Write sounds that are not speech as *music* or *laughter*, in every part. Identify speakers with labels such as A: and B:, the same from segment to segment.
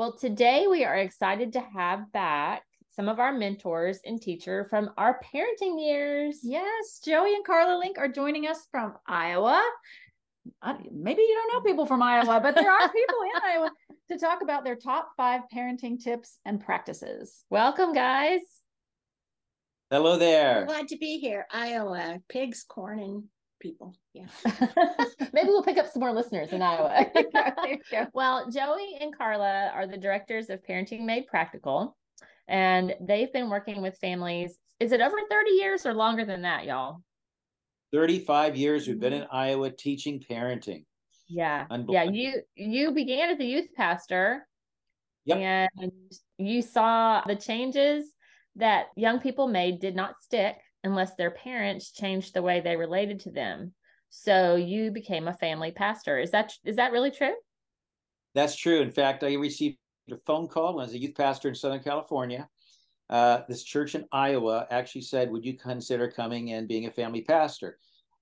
A: Well, today we are excited to have back some of our mentors and teacher from our parenting years.
B: Yes, Joey and Carla Link are joining us from Iowa. Maybe you don't know people from Iowa, but there are people in Iowa to talk about their top five parenting tips and practices.
A: Welcome, guys.
C: Hello there.
D: Glad to be here. Iowa, pigs, corn, and people. Yeah. *laughs*
A: Maybe we'll pick up some more listeners in Iowa. *laughs* well, Joey and Carla are the directors of Parenting Made Practical, and they've been working with families. Is it over 30 years or longer than that, y'all?
C: 35 years we've been in mm-hmm. Iowa teaching parenting.
A: Yeah. Yeah. You you began as a youth pastor. Yep. And you saw the changes that young people made did not stick unless their parents changed the way they related to them. So you became a family pastor. Is that is that really true?
C: That's true. In fact, I received a phone call when I was a youth pastor in Southern California. Uh, this church in Iowa actually said, "Would you consider coming and being a family pastor?"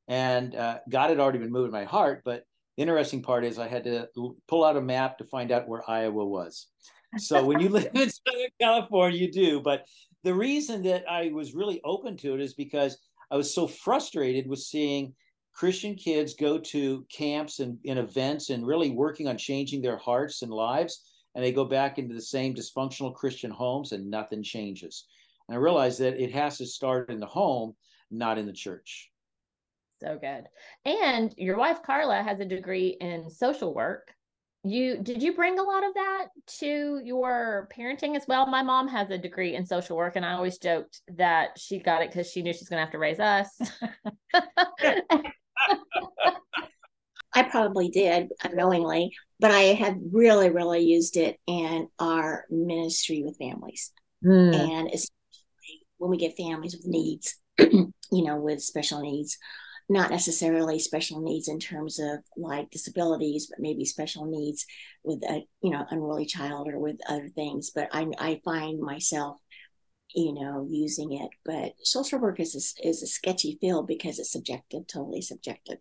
C: And uh, God had already been moving my heart, but the interesting part is I had to pull out a map to find out where Iowa was. So when you live *laughs* in Southern California, you do. But the reason that I was really open to it is because I was so frustrated with seeing Christian kids go to camps and, and events and really working on changing their hearts and lives. And they go back into the same dysfunctional Christian homes and nothing changes. And I realized that it has to start in the home, not in the church.
A: So good. And your wife, Carla, has a degree in social work you did you bring a lot of that to your parenting as well? My mom has a degree in social work and i always joked that she got it because she knew she's going to have to raise us. *laughs*
D: I probably did unknowingly but i have really really used it in our ministry with families. Mm. and especially when we get families with needs *clears throat* you know with special needs not necessarily special needs in terms of like disabilities, but maybe special needs with a you know unruly child or with other things. But I I find myself you know using it. But social work is a, is a sketchy field because it's subjective, totally subjective.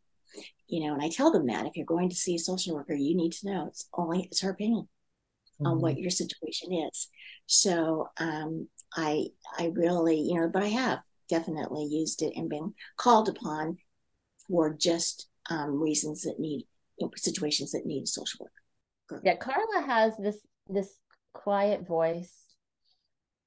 D: You know, and I tell them that if you're going to see a social worker, you need to know it's only it's her opinion mm-hmm. on what your situation is. So um, I I really you know, but I have definitely used it and been called upon for just um, reasons that need you know, situations that need social work.
A: Yeah, Carla has this this quiet voice,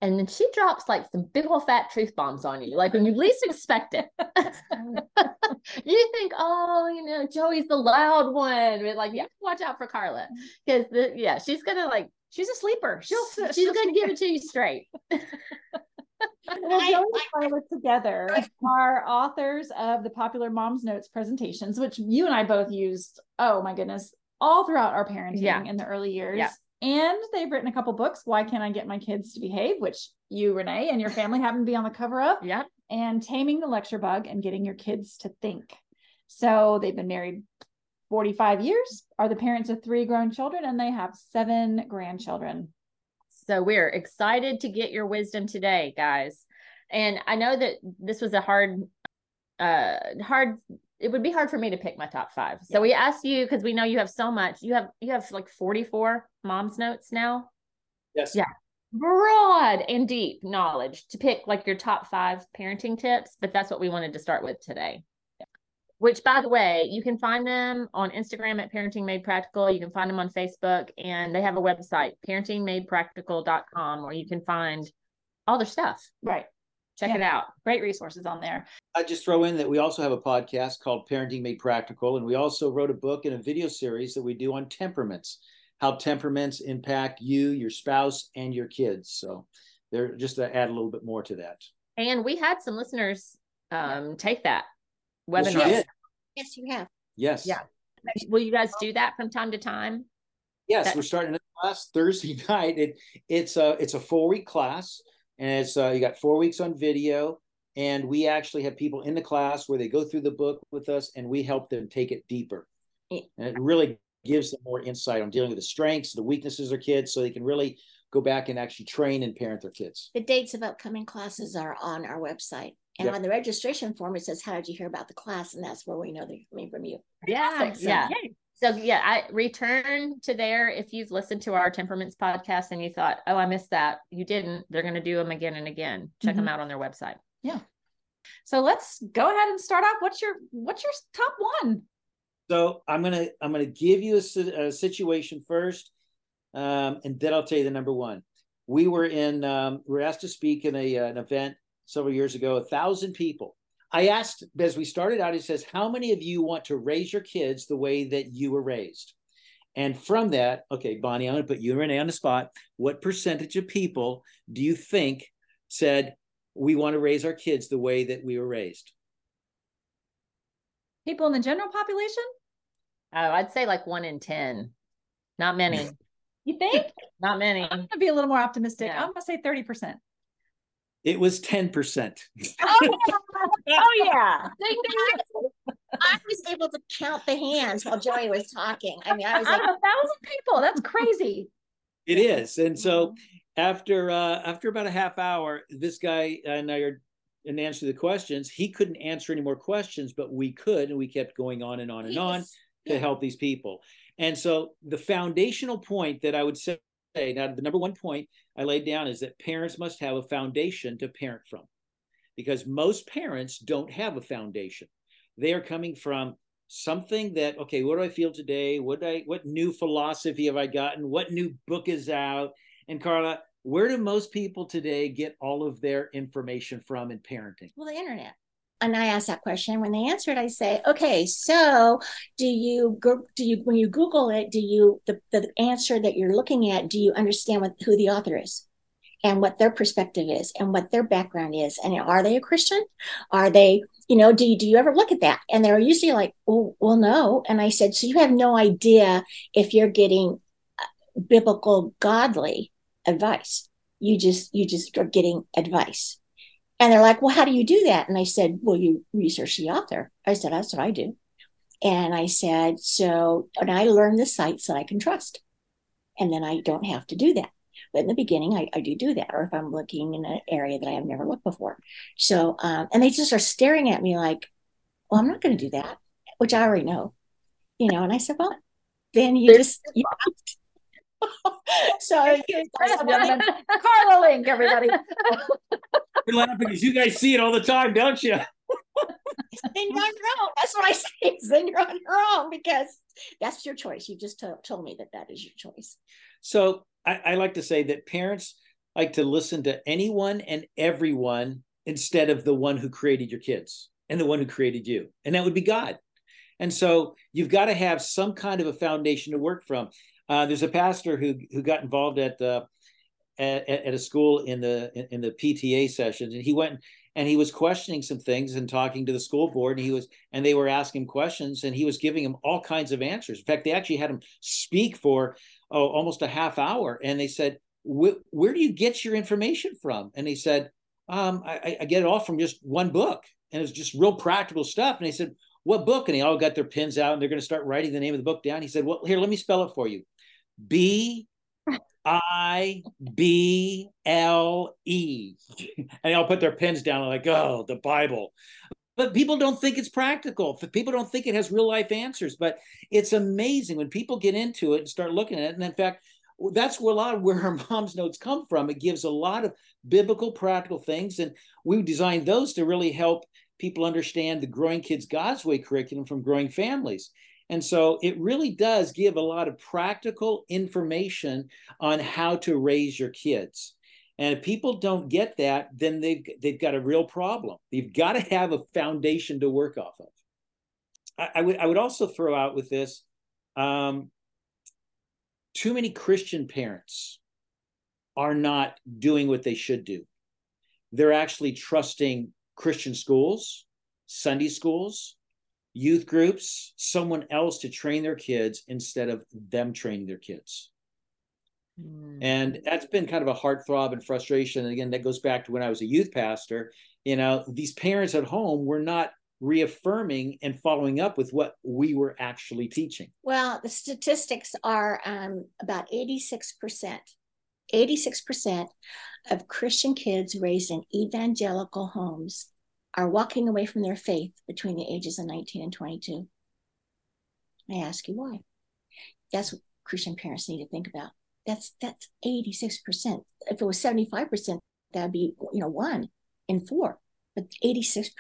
A: and then she drops like some big old fat truth bombs on you, like when you least expect it. *laughs* you think, oh, you know, Joey's the loud one, but like you have to watch out for Carla because yeah, she's gonna like she's a sleeper. She'll she's she'll gonna give it to you straight *laughs*
B: well, Joey and Carla together are authors of the popular Moms Notes presentations, which you and I both used. Oh my goodness, all throughout our parenting yeah. in the early years. Yeah. And they've written a couple books. Why can't I get my kids to behave? Which you, Renee, and your family happen to be on the cover of.
A: Yeah.
B: And taming the lecture bug and getting your kids to think. So they've been married 45 years, are the parents of three grown children, and they have seven grandchildren.
A: So we're excited to get your wisdom today, guys. And I know that this was a hard, uh, hard. It would be hard for me to pick my top five. So yeah. we asked you because we know you have so much. You have you have like forty four mom's notes now.
C: Yes.
A: Yeah. Broad and deep knowledge to pick like your top five parenting tips, but that's what we wanted to start with today which by the way, you can find them on Instagram at Parenting Made Practical. You can find them on Facebook and they have a website, parentingmadepractical.com, where you can find all their stuff.
B: Right.
A: Check yeah. it out.
B: Great resources on there.
C: I just throw in that we also have a podcast called Parenting Made Practical, and we also wrote a book and a video series that we do on temperaments, how temperaments impact you, your spouse, and your kids. So they're just to add a little bit more to that.
A: And we had some listeners um, take that webinar.
D: Yes, yes, you have.
C: Yes.
A: Yeah. Will you guys do that from time to time?
C: Yes,
A: that-
C: we're starting class Thursday *laughs* night. It, it's a it's a four week class, and it's uh, you got four weeks on video, and we actually have people in the class where they go through the book with us, and we help them take it deeper, and it really gives them more insight on dealing with the strengths, the weaknesses of their kids, so they can really go back and actually train and parent their kids.
D: The dates of upcoming classes are on our website. And yep. on the registration form, it says, How did you hear about the class? And that's where we know they're coming from you.
A: Yeah. So, yeah. Yay. So yeah, I return to there. If you've listened to our temperaments podcast and you thought, oh, I missed that, you didn't. They're going to do them again and again. Check mm-hmm. them out on their website.
B: Yeah. So let's go ahead and start off. What's your what's your top one?
C: So I'm gonna I'm gonna give you a, a situation first, um, and then I'll tell you the number one. We were in um, we were asked to speak in a uh, an event several years ago. A thousand people I asked as we started out, he says, How many of you want to raise your kids the way that you were raised? And from that, okay, Bonnie, I'm going to put you and Renee on the spot. What percentage of people do you think said, We want to raise our kids the way that we were raised?
B: People in the general population?
A: Oh, I'd say like one in 10. Not many.
B: you think? *laughs*
A: Not many.
B: I'm going to be a little more optimistic. Yeah. I'm going to say 30%.
C: It was 10%. *laughs*
D: oh, oh yeah. I was able to count the hands while Joey was talking. I mean, I was like
B: a thousand people. That's crazy.
C: It is. And so after uh after about a half hour, this guy and I are and answer the questions. He couldn't answer any more questions, but we could, and we kept going on and on and yes. on to yeah. help these people. And so the foundational point that I would say now the number one point I laid down is that parents must have a foundation to parent from because most parents don't have a foundation. They are coming from something that okay, what do I feel today? What I what new philosophy have I gotten? What new book is out? And Carla, where do most people today get all of their information from in parenting?
D: Well, the internet and I ask that question. When they answer it, I say, okay, so do you do you, when you Google it, do you, the, the answer that you're looking at, do you understand what, who the author is and what their perspective is and what their background is? And are they a Christian? Are they, you know, do you, do you ever look at that? And they're usually like, well, well, no. And I said, so you have no idea if you're getting uh, biblical, godly advice. You just, you just are getting advice and they're like, well, how do you do that? And I said, well, you research the author. I said, that's what I do. And I said, so, and I learn the sites that I can trust. And then I don't have to do that. But in the beginning, I, I do do that, or if I'm looking in an area that I have never looked before. So, um, and they just are staring at me like, well, I'm not going to do that, which I already know, you know. And I said, well, then you just, you *laughs*
B: so *laughs* Carla Link, everybody. *laughs*
C: You're laughing because you guys see it all the time, don't you?
D: then you're on your own. That's what I say. Then you're on your own because that's your choice. You just t- told me that that is your choice.
C: So I, I like to say that parents like to listen to anyone and everyone instead of the one who created your kids and the one who created you, and that would be God. And so you've got to have some kind of a foundation to work from. Uh, there's a pastor who who got involved at, uh, at at a school in the in the PTA sessions, and he went and he was questioning some things and talking to the school board, and he was and they were asking questions, and he was giving them all kinds of answers. In fact, they actually had him speak for oh almost a half hour, and they said, "Where do you get your information from?" And he said, um, I, I get it all from just one book, and it's just real practical stuff. And they said, what book? And they all got their pens out and they're going to start writing the name of the book down. He said, Well, here, let me spell it for you. B I B L E. And I'll put their pens down like, oh, the Bible. But people don't think it's practical. People don't think it has real life answers. But it's amazing when people get into it and start looking at it. And in fact, that's where a lot of *laughs* where our mom's notes come from. It gives a lot of biblical, practical things. And we designed those to really help people understand the Growing Kids God's Way curriculum from growing families. And so it really does give a lot of practical information on how to raise your kids. And if people don't get that, then they've they've got a real problem. You've got to have a foundation to work off of. I, I would I would also throw out with this, um, too many Christian parents are not doing what they should do. They're actually trusting Christian schools, Sunday schools, youth groups, someone else to train their kids instead of them training their kids. Mm. And that's been kind of a heartthrob and frustration. And again, that goes back to when I was a youth pastor. You know, these parents at home were not reaffirming and following up with what we were actually teaching.
D: Well, the statistics are um, about 86%. 86% of Christian kids raised in evangelical homes are walking away from their faith between the ages of 19 and 22. I ask you why. That's what Christian parents need to think about. That's that's 86%. If it was 75%, that'd be you know one in four. But 86%,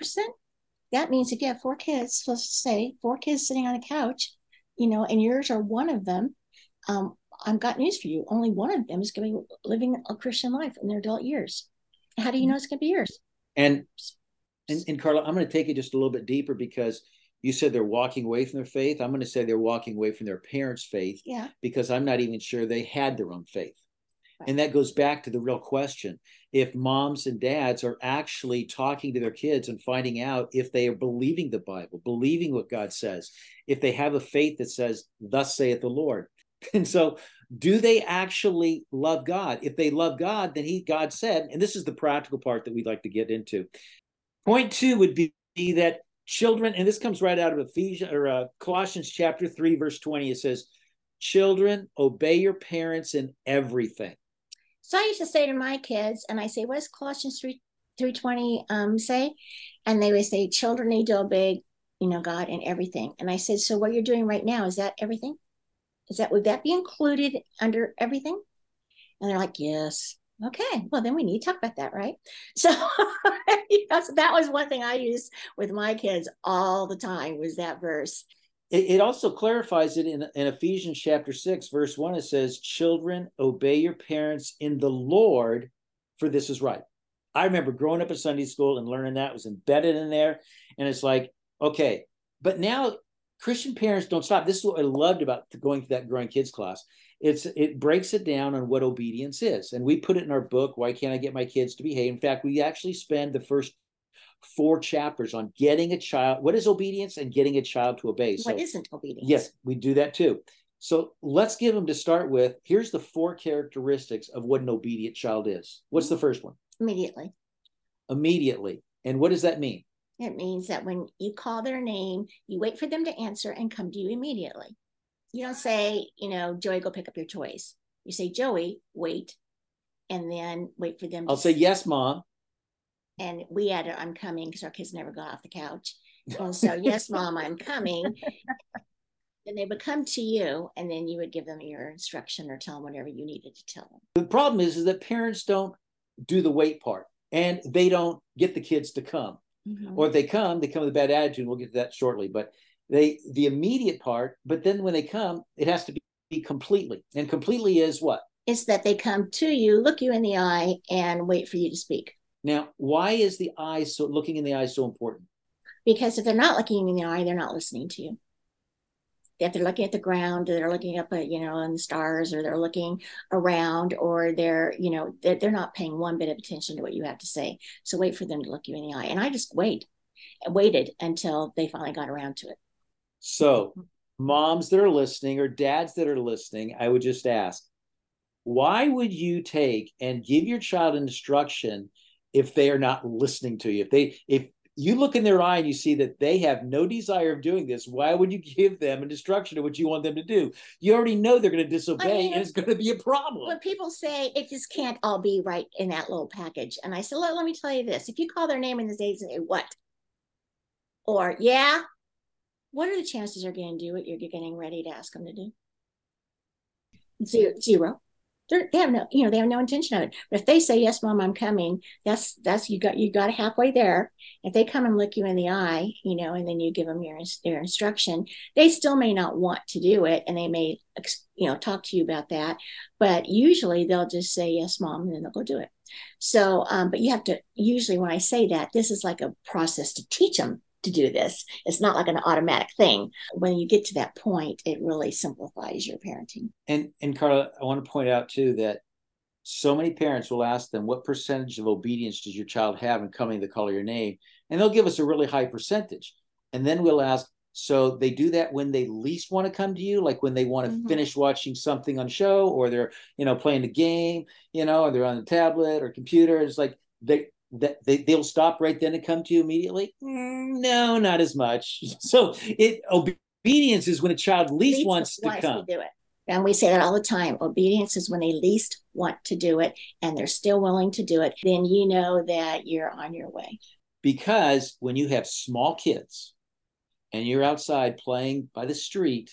D: that means if you have four kids, let's say four kids sitting on a couch, you know, and yours are one of them, um, I've got news for you. Only one of them is going to be living a Christian life in their adult years. How do you know it's going to be yours?
C: And, and, and Carla, I'm going to take it just a little bit deeper because you said they're walking away from their faith. I'm going to say they're walking away from their parents' faith.
D: Yeah.
C: Because I'm not even sure they had their own faith. Right. And that goes back to the real question. If moms and dads are actually talking to their kids and finding out if they are believing the Bible, believing what God says, if they have a faith that says, Thus saith the Lord. *laughs* And so, do they actually love God? If they love God, then He, God said, and this is the practical part that we'd like to get into. Point two would be that children, and this comes right out of Ephesians or uh, Colossians chapter 3, verse 20. It says, Children, obey your parents in everything.
D: So I used to say to my kids, and I say, what does Colossians 3 320 um, say? And they would say, children need to obey, you know, God in everything. And I said, so what you're doing right now, is that everything? Is that, would that be included under everything? And they're like, yes okay well then we need to talk about that right? So, *laughs* that was one thing i used with my kids all the time was that verse.
C: It, it also clarifies it in, in ephesians chapter 6 verse 1 it says children obey your parents in the lord for this is right. I remember growing up in sunday school and learning that was embedded in there and it's like okay but now christian parents don't stop. This is what i loved about going to that growing kids class it's it breaks it down on what obedience is. And we put it in our book why can't i get my kids to behave? In fact we actually spend the first four chapters on getting a child what is obedience? And getting a child to obey.
D: So, what isn't obedience?
C: yes we do that too. So let's give them to start with here's the four characteristics of what an obedient child is. What's the mm-hmm. first one?
D: Immediately.
C: Immediately. And what does that mean?
D: It means that when you call their name you wait for them to answer and come to you immediately you don't say, you know, Joey, go pick up your toys. You say, Joey, wait, and then wait for them.
C: I'll say, yes, mom.
D: And we added, I'm coming because our kids never got off the couch. And so, *laughs* yes, mom, I'm coming. And they would come to you, and then you would give them your instruction or tell them whatever you needed to tell them.
C: The problem is, is that parents don't do the wait part and they don't get the kids to come. Mm-hmm. Or if they come, they come with a bad attitude. We'll get to that shortly. But they the immediate part, but then when they come, it has to be, be completely. And completely is what?
D: It's that they come to you, look you in the eye, and wait for you to speak.
C: Now, why is the eye so looking in the eye so important?
D: Because if they're not looking in the eye, they're not listening to you. If they're looking at the ground, they're looking up at you know in the stars, or they're looking around, or they're you know they're, they're not paying one bit of attention to what you have to say. So wait for them to look you in the eye, and I just wait, waited until they finally got around to it.
C: So, moms that are listening or dads that are listening, I would just ask, why would you take and give your child instruction if they are not listening to you? If they if you look in their eye and you see that they have no desire of doing this, why would you give them an instruction of what you want them to do? You already know they're going to disobey I mean, and it's going to be a problem.
D: When people say it just can't all be right in that little package, and I said, let, let me tell you this: if you call their name in the days, and say what? Or yeah, what are the chances they're going to do what you're getting ready to ask them to do? Zero. zero. They have no, you know, they have no intention of it. But if they say, "Yes, mom, I'm coming," that's that's you got you got halfway there. If they come and look you in the eye, you know, and then you give them your their instruction, they still may not want to do it, and they may, you know, talk to you about that. But usually they'll just say, "Yes, mom," and then they'll go do it. So, um, but you have to usually when I say that, this is like a process to teach them to do this. It's not like an automatic thing. When you get to that point, it really simplifies your parenting.
C: And and Carla, I want to point out too that so many parents will ask them what percentage of obedience does your child have in coming to call your name and they'll give us a really high percentage and then we'll ask So they do that when they least want to come to you, like when they want to mm-hmm. finish watching something on show or they're, you know, playing a game, you know, or they're on the tablet or computer. It's like they that they, they'll stop right then and come to you immediately. Mm, no, not as much. *laughs* So it obedience is when a child least, wants to come.
D: To do it. And we say that all the time. Obedience is when they least want to do it and they're still willing to do it. Then you know that you're on your way.
C: Because when you have small kids and you're outside playing by the street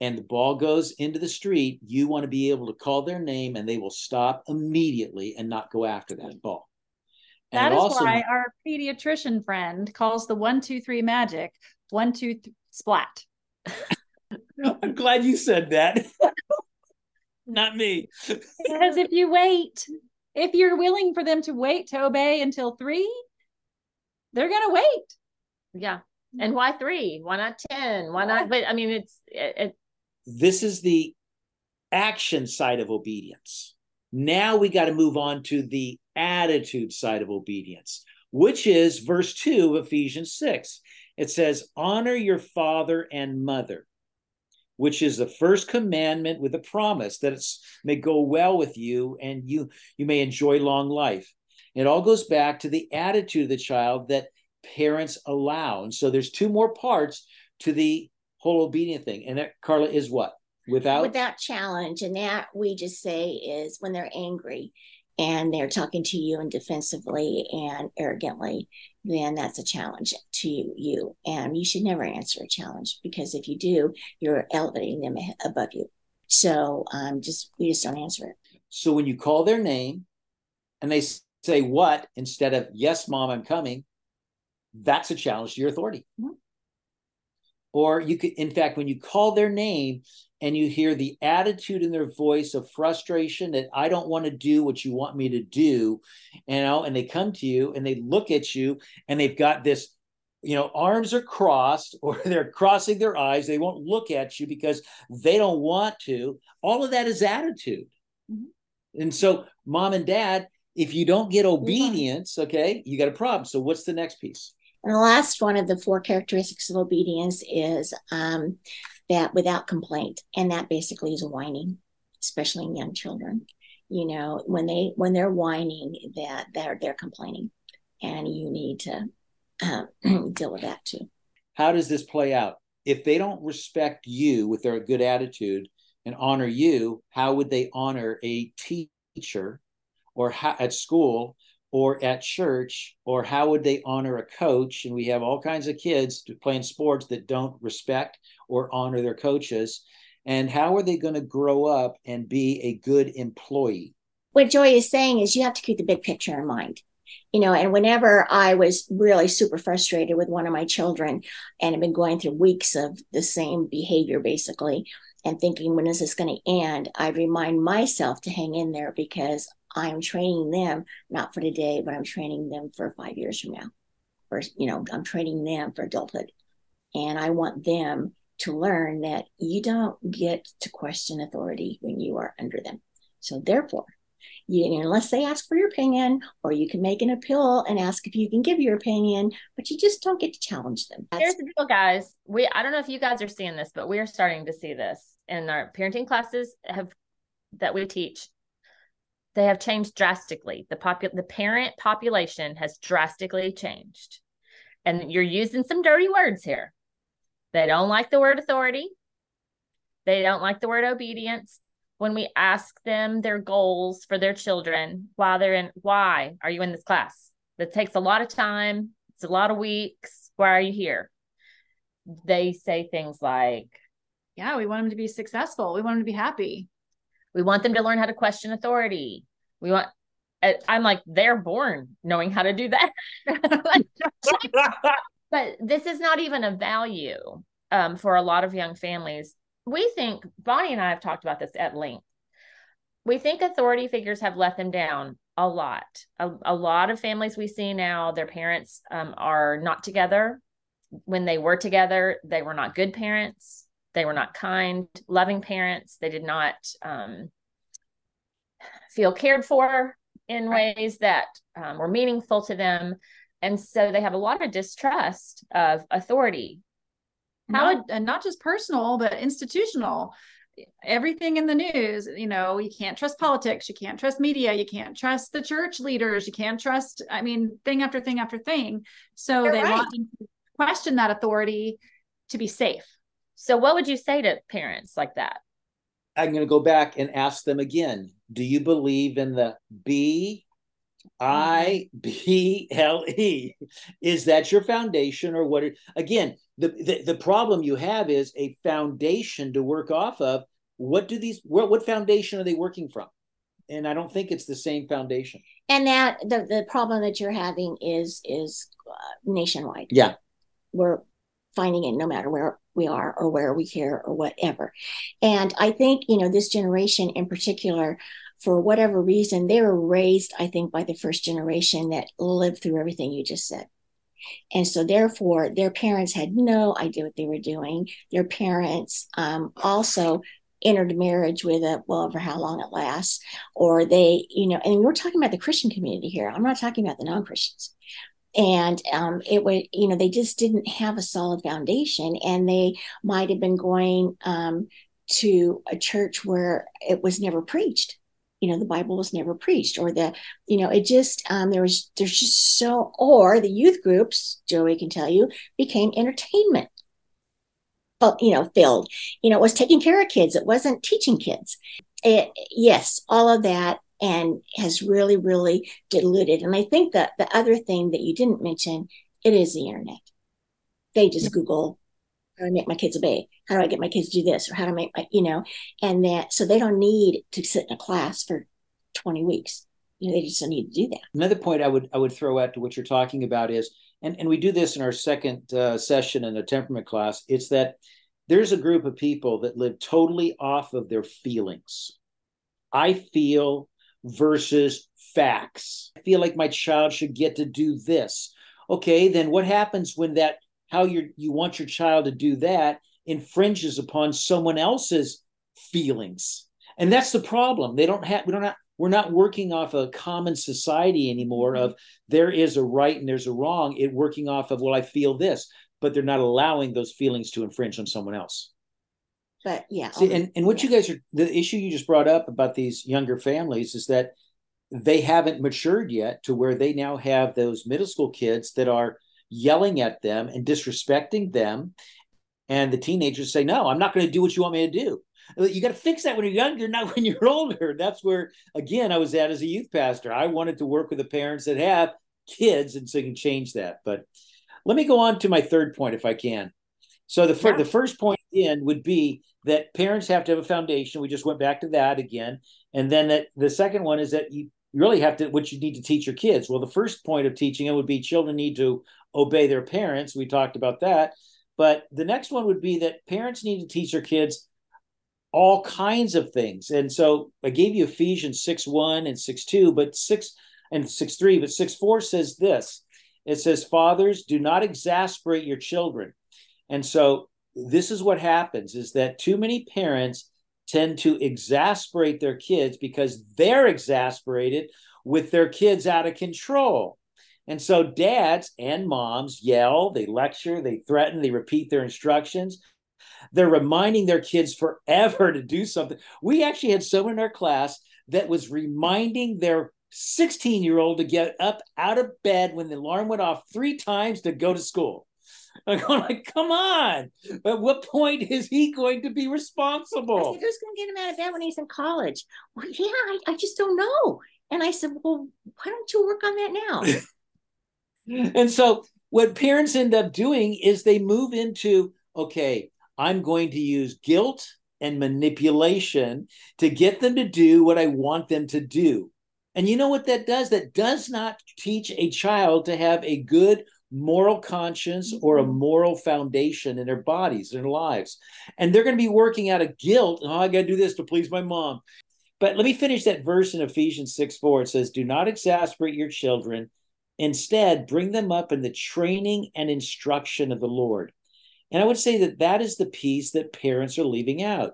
C: and the ball goes into the street, you want to be able to call their name and they will stop immediately and not go after that ball.
B: And that is also, why our pediatrician friend calls the one, two, three magic one, two, th- splat. *laughs*
C: I'm glad you said that. *laughs* Not me.
B: because if you wait, if you're willing for them to wait to obey until three, they're going to wait.
A: Yeah. Mm-hmm. And why three? Why not 10? Why not? But I mean, it's, it, it...
C: this is the action side of obedience. Now we got to move on to the attitude side of obedience, which is verse 2 of Ephesians 6. It says, Honor your father and mother, which is the first commandment with a promise that it may go well with you and you, you may enjoy long life. It all goes back to the attitude of the child that parents allow. And so there's two more parts to the whole obedient thing. And that, Carla, is what? Without
D: without challenge. And that we just say is when they're angry and they're talking to you and defensively and arrogantly, then that's a challenge to you. And you should never answer a challenge because if you do, you're elevating them above you. So um, just we just don't answer it.
C: So when you call their name and they say what instead of yes, mom, I'm coming, that's a challenge to your authority. Mm-hmm. Or you could, in fact, when you call their name and you hear the attitude in their voice of frustration that I don't want to do what you want me to do, you know, and they come to you and they look at you and they've got this, you know, arms are crossed *laughs* or they're crossing their eyes. They won't look at you because they don't want to. All of that is attitude. Mm-hmm. And so, mom and dad, if you don't get obedience, okay, you got a problem. So, what's the next piece?
D: And the last one of the four characteristics of obedience is um, that without complaint, and that basically is whining, especially in young children. You know, when they when they're whining, that they're they're complaining, and you need to um, *clears throat* deal with that too.
C: How does this play out? If they don't respect you with their good attitude and honor you, how would they honor a teacher or ha- at school or at church or how would they honor a coach? And we have all kinds of kids playing sports that don't respect or honor their coaches. And how are they going to grow up and be a good employee?
D: What Joey is saying is you have to keep the big picture in mind. You know and whenever i was really super frustrated with one of my children and had been going through weeks of the same behavior basically and thinking when is this going to end? I remind myself to hang in there because I'm training them not for today, but I'm training them for five years from now. Or, you know, I'm training them for adulthood. And I want them to learn that you don't get to question authority when you are under them. So therefore, you, unless they ask for your opinion, or you can make an appeal and ask if you can give your opinion, but you just don't get to challenge them.
A: That's- Here's the deal, guys. We I don't know if you guys are seeing this, but we are starting to see this in our parenting classes have that we teach they have changed drastically. The popu- the parent population has drastically changed. And you're using some dirty words here. They don't like the word authority. They don't like the word obedience. When we ask them their goals for their children while they're in, why are you in this class? That takes a lot of time. It's a lot of weeks. Why are you here? They say things like,
B: Yeah, we want them to be successful. We want them to be happy.
A: We want them to learn how to question authority. We want, I'm like, they're born knowing how to do that. *laughs* but this is not even a value um, for a lot of young families. We think, Bonnie and I have talked about this at length. We think authority figures have let them down a lot. A, a lot of families we see now, their parents um, are not together. When they were together, they were not good parents they were not kind, loving parents. They did not um, feel cared for in ways that um, were meaningful to them. And so they have a lot of distrust of authority.
B: How not, and not just personal, but institutional. Everything in the news, you know, you can't trust politics, you can't trust media, you can't trust the church leaders, you can't trust, I mean, thing after thing after thing. So You're they right. want to question that authority to be safe.
A: So, what would you say to parents like that?
C: I'm going to go back and ask them again. Do you believe in the B I B L E? Is that your foundation or what? It, again, the, the the problem you have is a foundation to work off of. What do these? What what foundation are they working from? And I don't think it's the same foundation.
D: And that the the problem that you're having is is uh, nationwide.
C: Yeah,
D: we're finding it no matter where we are or where we care or whatever. And I think, you know, this generation in particular, for whatever reason, they were raised, I think, by the first generation that lived through everything you just said. And so, therefore, their parents had no idea what they were doing. Their parents um, also entered marriage with a well over how long it lasts or they you know and we're talking about the christian community here i'm not talking about the non-christians and um, it would you know they just didn't have a solid foundation and they might have been going um, to a church where it was never preached. You know the bible was never preached or the you know it just um, there was there's just so or the youth groups joey can tell you became entertainment but you know filled. You know it was taking care of kids. It wasn't teaching kids. It, yes all of that and has really, really diluted. And I think that the other thing that you didn't mention, it is the internet. They just Google how do I make my kids obey? How do I get my kids to do this? Or how do I make my, you know, and that so they don't need to sit in a class for 20 weeks. You know, they just don't need to do that.
C: Another point I would I would throw out to what you're talking about is, and, and we do this in our second uh, session in the temperament class, it's that there's a group of people that live totally off of their feelings. I feel versus facts. I feel like my child should get to do this. Okay, then what happens when that how you you want your child to do that infringes upon someone else's feelings? And that's the problem. They don't have we don't have we're not working off a common society anymore of there is a right and there's a wrong. It working off of well, I feel this, but they're not allowing those feelings to infringe on someone else.
D: But yeah.
C: See, um, and, and what yeah. you guys are the issue you just brought up about these younger families is that they haven't matured yet to where they now have those middle school kids that are yelling at them and disrespecting them. And the teenagers say, No, I'm not going to do what you want me to do. You got to fix that when you're younger, *laughs* not when you're older. That's where, again, I was at as a youth pastor. I wanted to work with the parents that have kids and so you can change that. But let me go on to my third point if I can. So the, yeah. the first point in would be that parents have to have a foundation. We just went back to that again. And then that the second one is that you really have to what you need to teach your kids. Well, the first point of teaching it would be children need to obey their parents. We talked about that. But the next one would be that parents need to teach their kids all kinds of things. And so I gave you Ephesians 6 1 and 6 2, but 6 and 6 3, but 6 4 says this it says, Fathers, do not exasperate your children. And so this is what happens is that too many parents tend to exasperate their kids because they're exasperated with their kids out of control. And so dads and moms yell, they lecture, they threaten, they repeat their instructions. They're reminding their kids forever *laughs* to do something. We actually had someone in our class that was reminding their 16 year old to get up out of bed when the alarm went off three times to go to school. *laughs* I'm going like, come on. At what point is he going to be responsible?
D: I said, who's going to get him out of bed when he's in college? Well, yeah, I, I just don't know. And I said, well, why don't you work on that
C: now? *laughs* and so what parents end up doing is they move into, okay, I'm going to use guilt and manipulation to get them to do what I want them to do. And you know what that does? That does not teach a child to have a good moral conscience or a mm-hmm. moral foundation in their bodies, their lives. And they're going to be working out of guilt. Oh, I got to do this to please my mom. But let me finish that verse in Ephesians 6 4. It says, Do not exasperate your children. Instead, bring them up in the training and instruction of the Lord. And I would say that that is the piece that parents are leaving out.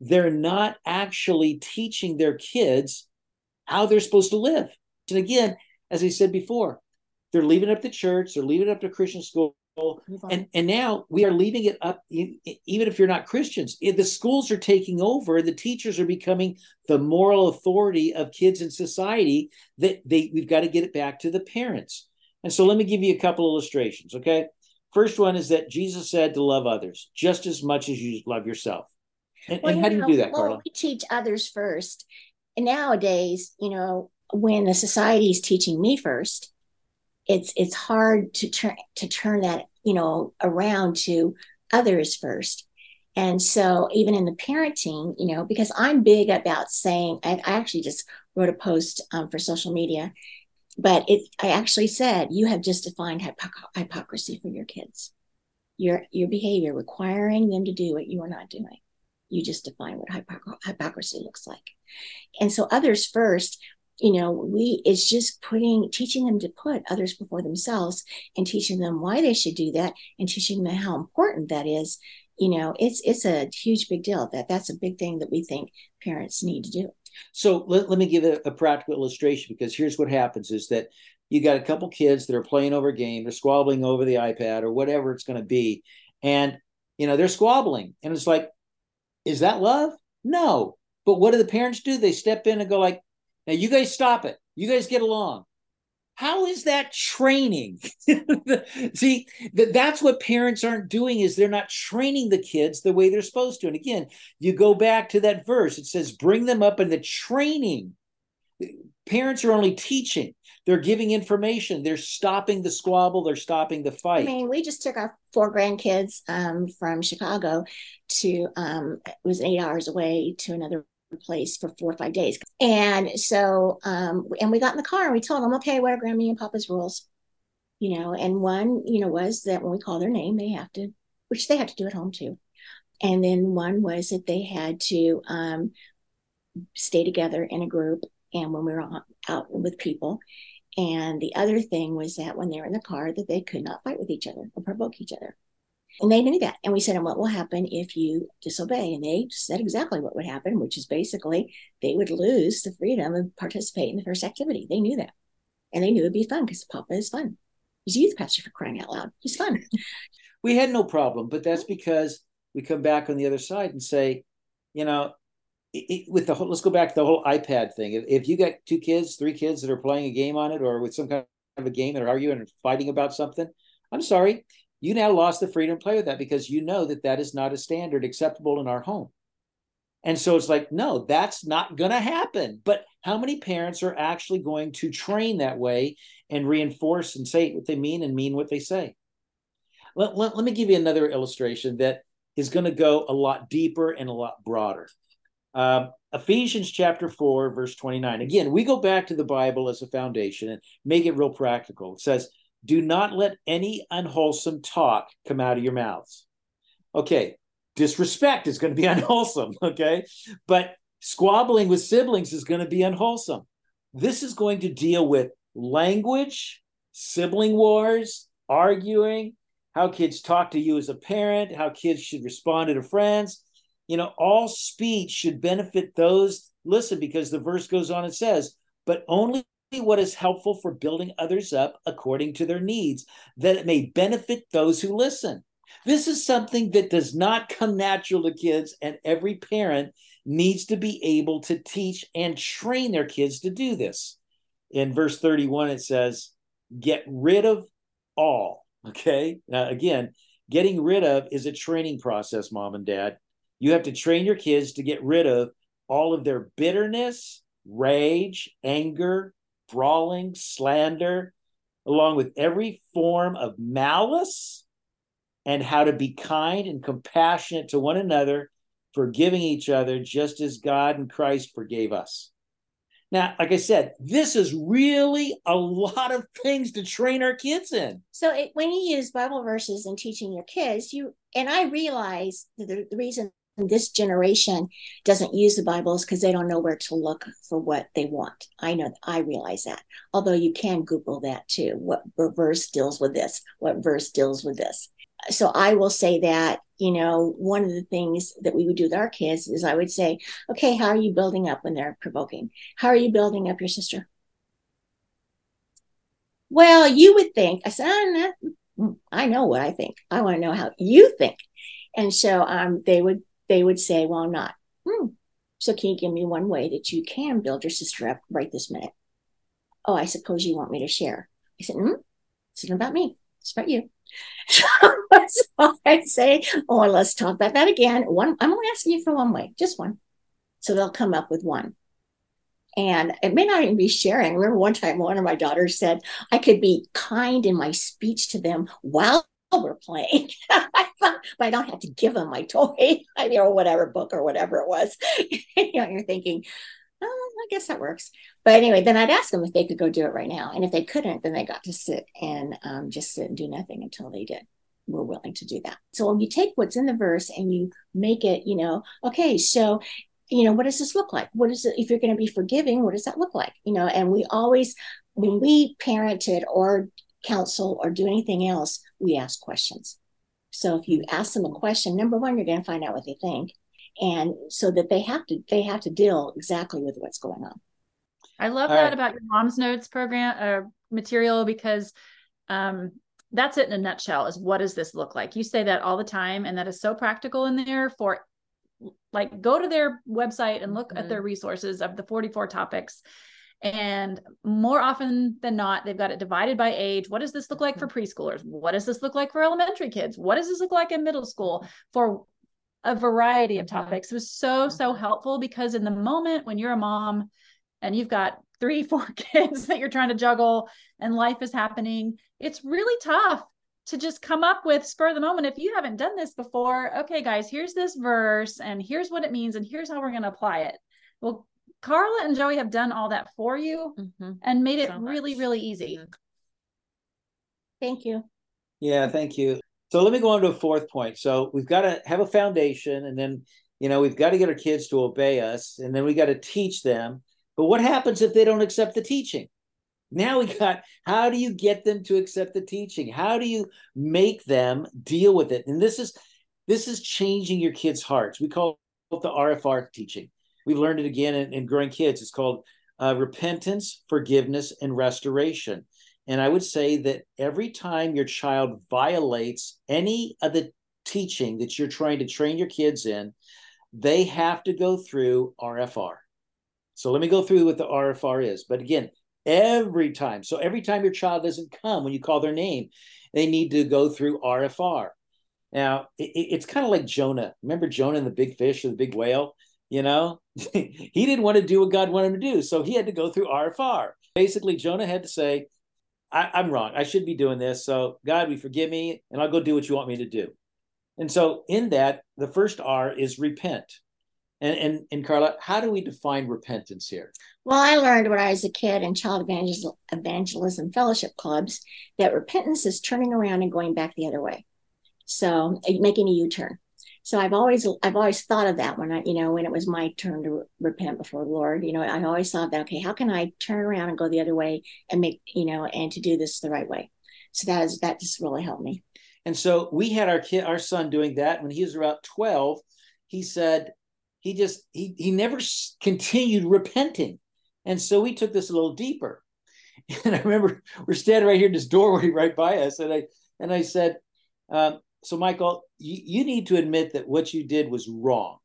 C: They're not actually teaching their kids how they're supposed to live. And again, as I said before, they're leaving up the church, they're leaving up to Christian school, and and now we are leaving it up even if you're not christians the schools are taking over the teachers are becoming the moral authority of kids in society that they we've got to get it back to the parents. And so let me give you a couple illustrations okay? First one is that jesus said to love others just as much as you love yourself. And, well, and how do you do that well, carla?
D: we teach others first. And nowadays you know when the society is teaching me first it's it's hard to turn to turn that you know around to others first. And so even in the parenting you know because i'm big about saying i, I actually just wrote a post um, for social media but it i actually said you have just defined hypocrisy for your kids. Your your behavior requiring them to do what you are not doing. You just define what hypocrisy looks like. And so others first you know we it's just putting teaching them to put others before themselves and teaching them why they should do that and teaching them how important that is. You know it's it's a huge big deal that that's a big thing that we think parents need to do.
C: So let, let me give a, a practical illustration because here's what happens is that you got a couple kids that are playing over a game they're squabbling over the ipad or whatever it's going to be and you know they're squabbling and it's like is that love? No. But what do the parents do? They step in and go like now you guys stop it. You guys get along. How is that training? *laughs* See, that, that's what parents aren't doing is they're not training the kids the way they're supposed to. And again, you go back to that verse. It says, bring them up in the training. Parents are only teaching. They're giving information. They're stopping the squabble. They're stopping the fight.
D: I mean, we just took our four grandkids um, from Chicago to um, it was eight hours away to another place for four or five days. And so, um, and we got in the car and we told them, okay, what are Grammy and Papa's rules? You know, and one, you know, was that when we call their name, they have to, which they have to do at home too. And then one was that they had to um, stay together in a group and when we were out with people. And the other thing was that when they were in the car, that they could not fight with each other or provoke each other. And they knew that. And we said, and what will happen if you disobey? And they said exactly what would happen, which is basically they would lose the freedom of participate in the first activity. They knew that. And they knew it'd be fun because Papa is fun. He's youth pastor for crying out loud. He's fun. *laughs*
C: we had no problem, but that's because we come back on the other side and say, you know, it, with the whole, let's go back to the whole iPad thing. If, if you got two kids, three kids that are playing a game on it or with some kind of a game and are arguing and fighting about something, I'm sorry, you now lost the freedom to play with that because you know that that is not a standard acceptable in our home. And so it's like, no, that's not going to happen. But how many parents are actually going to train that way and reinforce and say what they mean and mean what they say? Let, let, let me give you another illustration that is going to go a lot deeper and a lot broader. Um, Ephesians chapter 4, verse 29. Again, we go back to the Bible as a foundation and make it real practical. It says, do not let any unwholesome talk come out of your mouths. Okay, disrespect is going to be *laughs* unwholesome. Okay, but squabbling with siblings is going to be unwholesome. This is going to deal with language, sibling wars, arguing, how kids talk to you as a parent, how kids should respond to their friends. You know, all speech should benefit those. Listen, because the verse goes on and says, but only what is helpful for building others up according to their needs, that it may benefit those who listen. This is something that does not come natural to kids, and every parent needs to be able to teach and train their kids to do this. In verse 31, it says, Get rid of all. Okay. Now, again, getting rid of is a training process, mom and dad. You have to train your kids to get rid of all of their bitterness, rage, anger, brawling, slander, along with every form of malice, and how to be kind and compassionate to one another, forgiving each other just as God and Christ forgave us. Now, like I said, this is really a lot of things to train our kids in.
D: So, it, when you use Bible verses and teaching your kids, you and I realize the, the reason this generation doesn't use the Bibles because they don't know where to look for what they want. I know, I realize that. Although you can Google that too. What verse deals with this? What verse deals with this? So I will say that, you know, one of the things that we would do with our kids is I would say, okay, how are you building up when they're provoking? How are you building up your sister? Well, you would think, I said, mm, I know what I think. I want to know how you think. And so um, they would they would say, well, I'm not. Hmm. So can you give me one way that you can build your sister up right this minute? Oh, I suppose you want me to share. I said, hmm, it's not about me. It's about you. *laughs* so I say, oh, let's talk about that again. One, I'm only asking you for one way, just one. So they'll come up with one. And it may not even be sharing. I remember one time one of my daughters said, I could be kind in my speech to them while we're playing. *laughs* but I don't have to give them my toy, *laughs* I mean, or whatever book or whatever it was. *laughs* you know, you're thinking, oh, I guess that works. But anyway, then I'd ask them if they could go do it right now. And if they couldn't, then they got to sit and um, just sit and do nothing until they did were willing to do that. So when you take what's in the verse and you make it, you know, okay, so you know, what does this look like? What is it if you're going to be forgiving? What does that look like? You know, and we always when we parented or counsel or do anything else, we ask questions. So if you ask them a question, number one, you're going to find out what they think, and so that they have to they have to deal exactly with what's going on.
B: I love All that right. about your mom's notes program uh, material because um, that's it in a nutshell. Is what does this look like? You say that all the time, and that is so practical in there for like go to their website and look mm-hmm. at their resources of the 44 topics and more often than not, they've got it divided by age. What does this look like for mm-hmm. preschoolers? What does this look like for elementary kids? What does this look like in middle school for a variety of topics? It was so, so mm-hmm. helpful because in the moment when you're a mom and you've got three, *laughs* four kids that you're trying to juggle and life is happening, it's really tough to just come up with spur of the moment. If you haven't done this before, okay, guys, here's this verse and here's what it means and here's how we're going to apply it. Well, Carla and Joey have done all that for you mm-hmm. and made it so really, really easy. Mm-hmm.
D: Thank you.
C: Yeah, thank you. So let me go on to a fourth point. So we've got to have a foundation and then, you know, we've got to get our kids to obey us and then we got to teach them. But what happens if they don't accept the teaching? Now we got how do you get them to accept the teaching? How do you make them deal with it? And this is this is changing your kids' hearts. We call it the RFR teaching we've learned it again in, in growing kids. It's called uh, repentance, forgiveness, and restoration. And I would say that every time your child violates any of the teaching that you're trying to train your kids in, they have to go through RFR. So let me go through what the RFR is. But again, every time. So every time your child doesn't come when you call their name, they need to go through RFR. Now, it, it's kind of like Jonah. Remember Jonah and the big fish or the big whale? You know, *laughs* he didn't want to do what God wanted him to do. So he had to go through RFR. Basically, Jonah had to say, I, am wrong. I should be doing this. So, God, we forgive me, and I'll go do what you want me to do. And so, in that, the first R is repent. And, and, and Carla, how do we define repentance here?
D: Well, I learned when I was a kid in child evangelism, evangelism fellowship clubs that repentance is turning around and going back the other way. So, making a U turn so I've always I've always thought of that when I you know when it was my turn to repent before the Lord you know I always thought that okay how can I turn around and go the other way and make you know and to do this the right way? So that is that just really helped me.
C: And so we had our kid our son doing that when he was about 12 he said he just he he never continued repenting. And so we took this a little deeper. *laughs* And I remember we're standing right here in this doorway right by us. And I and I said um, so Michael, you, you need to admit that what you did was wrong.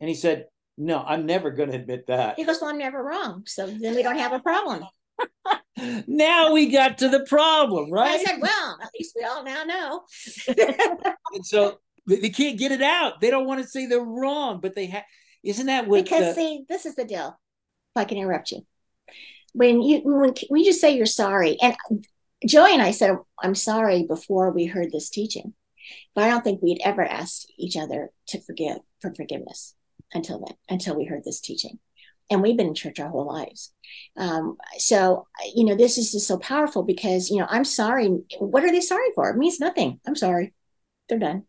C: And he said, No, I'm never going to admit that.
D: He goes, Well, I'm never wrong. So then we don't have a problem. *laughs*
C: now we got to the problem, right?
D: I said, Well, at least we all now know. *laughs*
C: and so they can't get it out. They don't want to say they're wrong, but they have. Isn't that what?
D: Because the... see, this is the deal. If I can interrupt you, when you when, when you just say you're sorry, and Joey and I said, I'm sorry before we heard this teaching, but I don't think we'd ever asked each other to forgive for forgiveness until then, until we heard this teaching. And we've been in church our whole lives. Um, so, you know, this is just so powerful because, you know, I'm sorry. What are they sorry for? It means nothing. I'm sorry. They're done.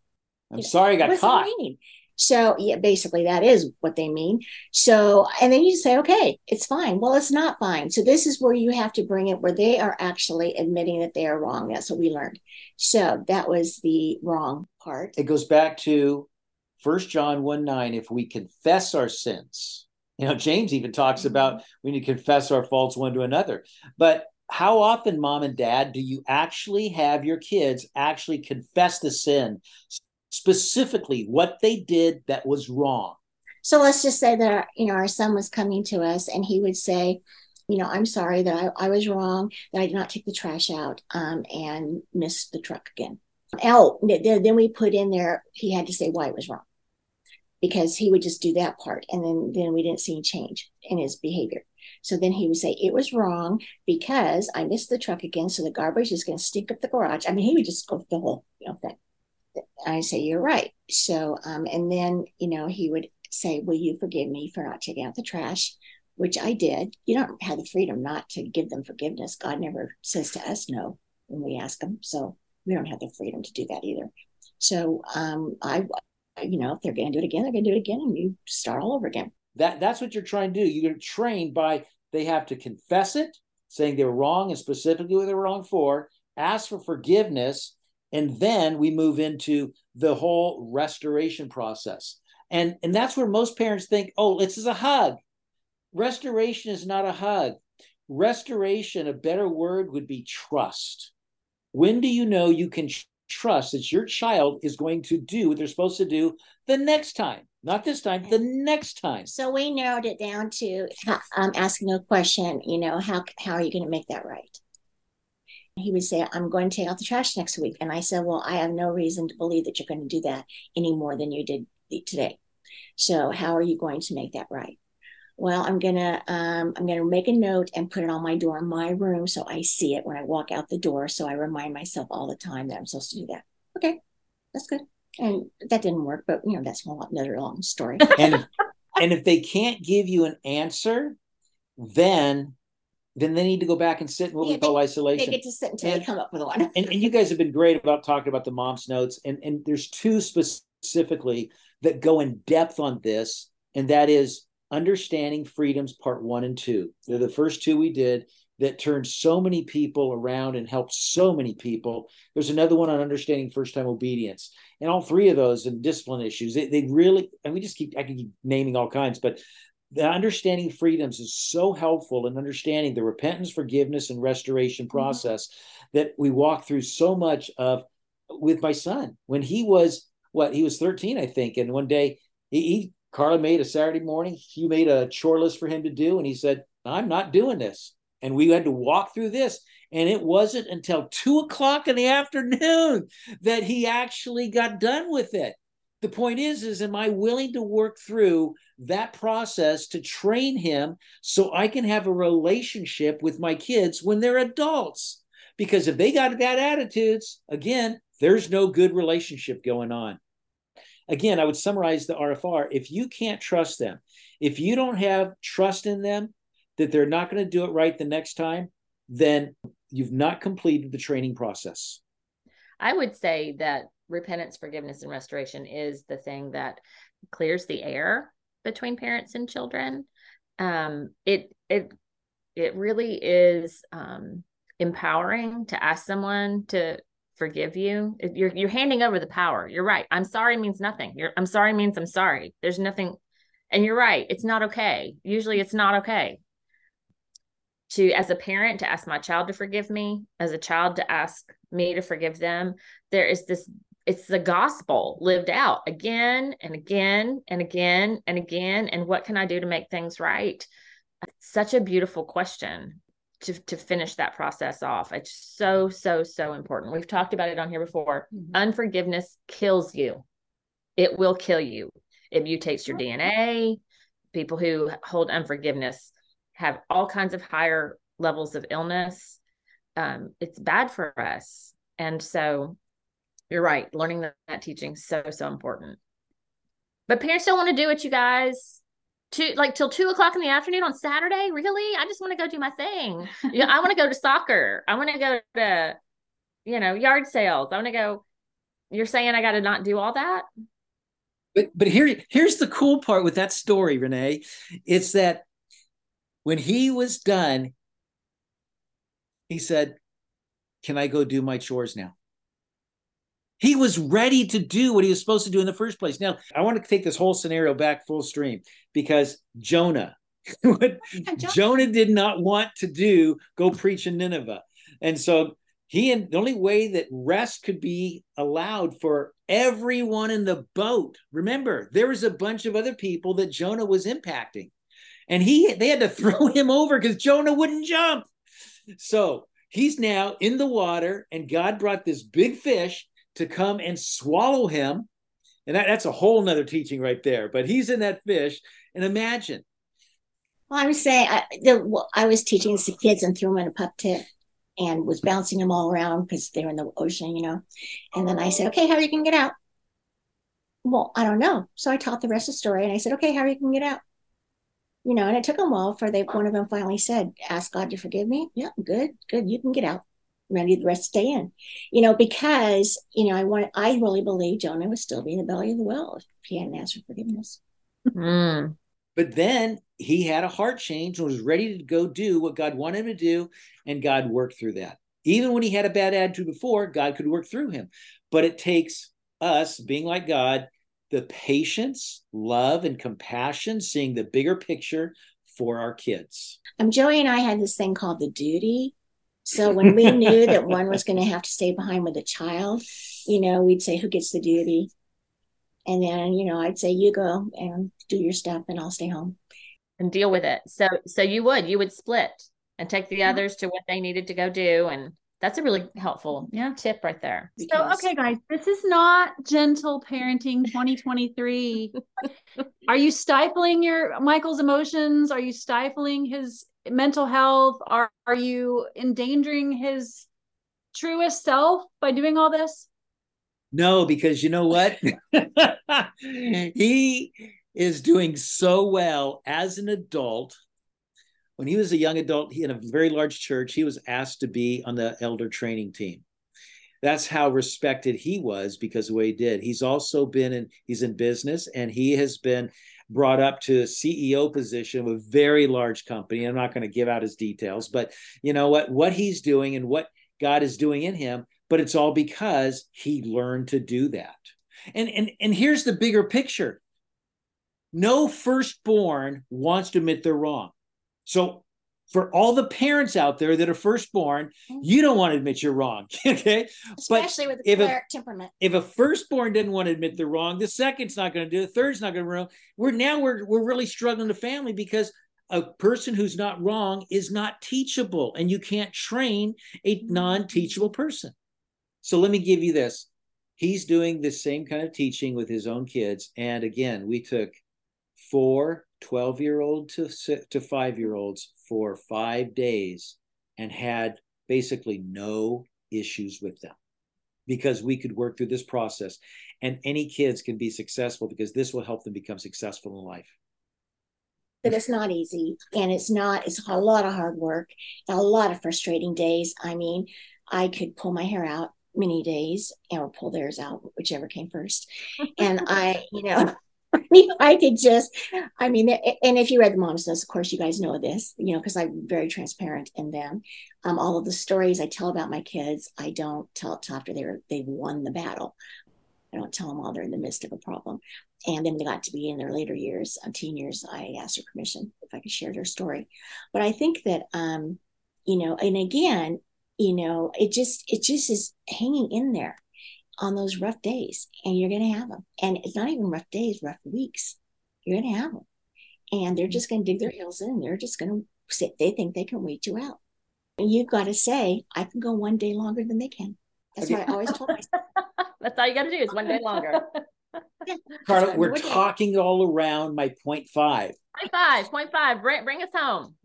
C: I'm you sorry I got caught.
D: So yeah, basically that is what they mean. So and then you say, okay, it's fine. Well, it's not fine. So this is where you have to bring it where they are actually admitting that they are wrong. That's what we learned. So that was the wrong part.
C: It goes back to First John 1 9. If we confess our sins, you know, James even talks mm-hmm. about we need to confess our faults one to another. But how often, mom and dad, do you actually have your kids actually confess the sin, specifically what they did that was wrong?
D: So let's just say that you know our son was coming to us, and he would say, you know, I'm sorry that I, I was wrong, that I did not take the trash out um, and missed the truck again. Oh, then we put in there, he had to say why it was wrong because he would just do that part. And then, then we didn't see any change in his behavior. So then he would say, It was wrong because I missed the truck again. So the garbage is going to stink up the garage. I mean, he would just go through the whole, you know, thing. I say, You're right. So, um, and then, you know, he would say, Will you forgive me for not taking out the trash? Which I did. You don't have the freedom not to give them forgiveness. God never says to us no when we ask Him. So we don't have the freedom to do that either. So um, I, you know, if they're going to do it again, they're going to do it again, and you start all over again.
C: That that's what you're trying to do. You're trained by they have to confess it, saying they were wrong and specifically what they were wrong for, ask for forgiveness, and then we move into the whole restoration process. And and that's where most parents think, oh, this is a hug. Restoration is not a hug. Restoration, a better word would be trust. When do you know you can trust that your child is going to do what they're supposed to do the next time? Not this time, the next time.
D: So we narrowed it down to um, asking a question, you know, how, how are you going to make that right? He would say, I'm going to take out the trash next week. And I said, Well, I have no reason to believe that you're going to do that any more than you did today. So how are you going to make that right? Well, I'm gonna um, I'm gonna make a note and put it on my door in my room so I see it when I walk out the door. So I remind myself all the time that I'm supposed to do that. Okay, that's good. And that didn't work, but you know that's another long story.
C: and *laughs* and if they can't give you an answer, then then they need to go back and sit in what yeah, we call isolation.
D: They get to sit until and, they come up with one.
C: and, and you guys have been great about talking about the mom's notes, and and there's two specifically that go in depth on this, and that is Understanding Freedoms Part One and Two. They're the first two we did that turned so many people around and helped so many people. There's another one on understanding first time obedience. And all three of those and discipline issues, they, they really, and we just keep, I can keep naming all kinds, but the understanding freedoms is so helpful in understanding the repentance, forgiveness, and restoration mm-hmm. process mm-hmm. that we walk through so much of with my son when he was what he was 13, I think. And one day he, he Carla made a Saturday morning. He made a chore list for him to do, and he said, "I'm not doing this." And we had to walk through this, and it wasn't until two o'clock in the afternoon *laughs* that he actually got done with it. The point is, is am I willing to work through that process to train him so I can have a relationship with my kids when they're adults? Because if they got bad attitudes, again, there's no good relationship going on again, I would summarize the RFR. If you can't trust them, if you don't have trust in them that they're not going to do it right the next time, then you've not completed the training process.
A: I would say that repentance, forgiveness, and restoration is the thing that clears the air between parents and children. Um, it it it really is um, empowering to ask someone to forgive you. You're you're handing over the power. You're right. I'm sorry means nothing. You're I'm sorry means I'm sorry. There's nothing and you're right. It's not okay. Usually it's not okay. To as a parent to ask my child to forgive me, as a child to ask me to forgive them, there is this it's the gospel lived out again and again and again and again and what can I do to make things right? Such a beautiful question to, to finish that process off. It's so, so, so important. We've talked about it on here before. Mm-hmm. Unforgiveness kills you, it will kill you. It mutates your DNA. People who hold unforgiveness have all kinds of higher levels of illness. Um, it's bad for us. And so you're right. Learning that, that teaching so, so important. But parents don't want to do it, you guys two like till two o'clock in the afternoon on Saturday? Really? I just want to go do my thing. yeah, I want to go to soccer. I want to go to, you know, yard sales. I want to go. You're saying I got to not do all that?
C: But but here here's the cool part with that story, Renee. It's that when he was done, he said, "Can I go do my chores now?" He was ready to do what he was supposed to do in the first place. Now, I want to take this whole scenario back full stream because Jonah, *laughs* what Jonah did not want to do, go preach in Nineveh. And so he and the only way that rest could be allowed for everyone in the boat. Remember, there was a bunch of other people that Jonah was impacting. And he they had to *laughs* throw him over because Jonah wouldn't jump. So he's now in the water, and God brought this big fish to come and swallow him. And that, that's a whole nother teaching right there. But he's in that fish. And imagine.
D: Well, I was saying, I, the, I was teaching the kids and threw them in a pup tent and was hmm. bouncing them all around because they were in the ocean, you know. And then I said, okay, how are you going to get out? Well, I don't know. So I taught the rest of the story and I said, okay, how are you going to get out? You know, and it took them a while for they one of them finally said, ask God to forgive me. Yeah, good, good. You can get out. Ready the rest stay in. You know, because, you know, I want I really believe Jonah would still be in the belly of the whale if he hadn't asked for forgiveness.
C: Mm. But then he had a heart change and was ready to go do what God wanted him to do, and God worked through that. Even when he had a bad attitude before, God could work through him. But it takes us being like God, the patience, love, and compassion, seeing the bigger picture for our kids.
D: Um, Joey and I had this thing called the duty. So when we *laughs* knew that one was going to have to stay behind with a child, you know, we'd say, "Who gets the duty?" And then, you know, I'd say, "You go and do your stuff, and I'll stay home."
A: and deal with it. So so you would you would split and take the others to what they needed to go do and that's a really helpful yeah tip right there.
B: So okay guys, this is not gentle parenting 2023. *laughs* Are you stifling your Michael's emotions? Are you stifling his mental health? Are are you endangering his truest self by doing all this?
C: No, because you know what? *laughs* *laughs* he is doing so well as an adult. When he was a young adult he, in a very large church, he was asked to be on the elder training team. That's how respected he was because of what he did. He's also been in he's in business and he has been brought up to CEO position of a very large company. I'm not going to give out his details, but you know what what he's doing and what God is doing in him, but it's all because he learned to do that. And and and here's the bigger picture no firstborn wants to admit they're wrong. So for all the parents out there that are firstborn, mm-hmm. you don't want to admit you're wrong. *laughs* okay.
D: Especially but with if a, temperament.
C: If a firstborn didn't want to admit they're wrong, the second's not going to do it, the third's not going to wrong. We're now we're we're really struggling the family because a person who's not wrong is not teachable, and you can't train a mm-hmm. non-teachable person. So let me give you this. He's doing the same kind of teaching with his own kids. And again, we took four 12 year old to, to five year olds for five days and had basically no issues with them. Because we could work through this process and any kids can be successful because this will help them become successful in life.
D: But it's not easy and it's not it's a lot of hard work a lot of frustrating days. I mean i could pull my hair out many days or pull theirs out whichever came first. And i you know *laughs* I mean, I could just, I mean, and if you read the Mom's Notes, of course, you guys know this, you know, because I'm very transparent in them. Um, all of the stories I tell about my kids, I don't tell it after they're they've won the battle. I don't tell them while they're in the midst of a problem. And then they got to be in their later years, uh, teen years. I asked her permission if I could share their story. But I think that, um, you know, and again, you know, it just it just is hanging in there on those rough days and you're going to have them and it's not even rough days rough weeks you're going to have them and they're just going to dig their heels in they're just going to sit they think they can wait you out and you've got to say i can go one day longer than they can that's what i always told myself *laughs*
A: that's all you got to do is one day longer *laughs*
C: yeah, *laughs* Carla, we're talking day. all around my point five.
A: Point five, point five. Bring, bring us home.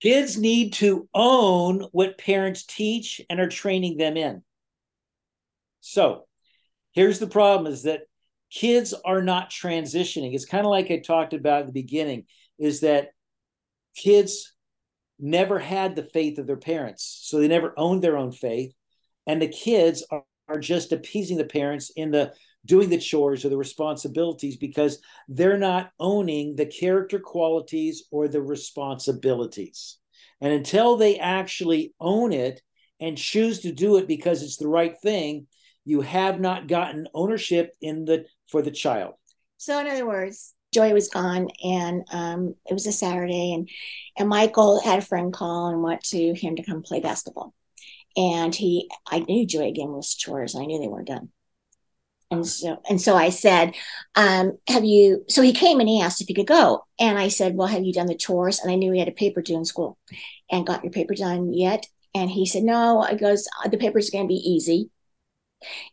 C: Kids need to own what parents teach and are training them in. So here's the problem is that kids are not transitioning. It's kind of like I talked about at the beginning, is that kids never had the faith of their parents. So they never owned their own faith. And the kids are, are just appeasing the parents in the doing the chores or the responsibilities because they're not owning the character qualities or the responsibilities. And until they actually own it and choose to do it because it's the right thing, you have not gotten ownership in the for the child.
D: So in other words, Joey was gone, and um, it was a Saturday, and and Michael had a friend call and went to him to come play basketball. And he, I knew Joey again was chores. and I knew they weren't done. And so, and so I said, um, have you, so he came and he asked if he could go. And I said, well, have you done the chores? And I knew he had a paper due in school and got your paper done yet. And he said, no, I goes, the paper's going to be easy.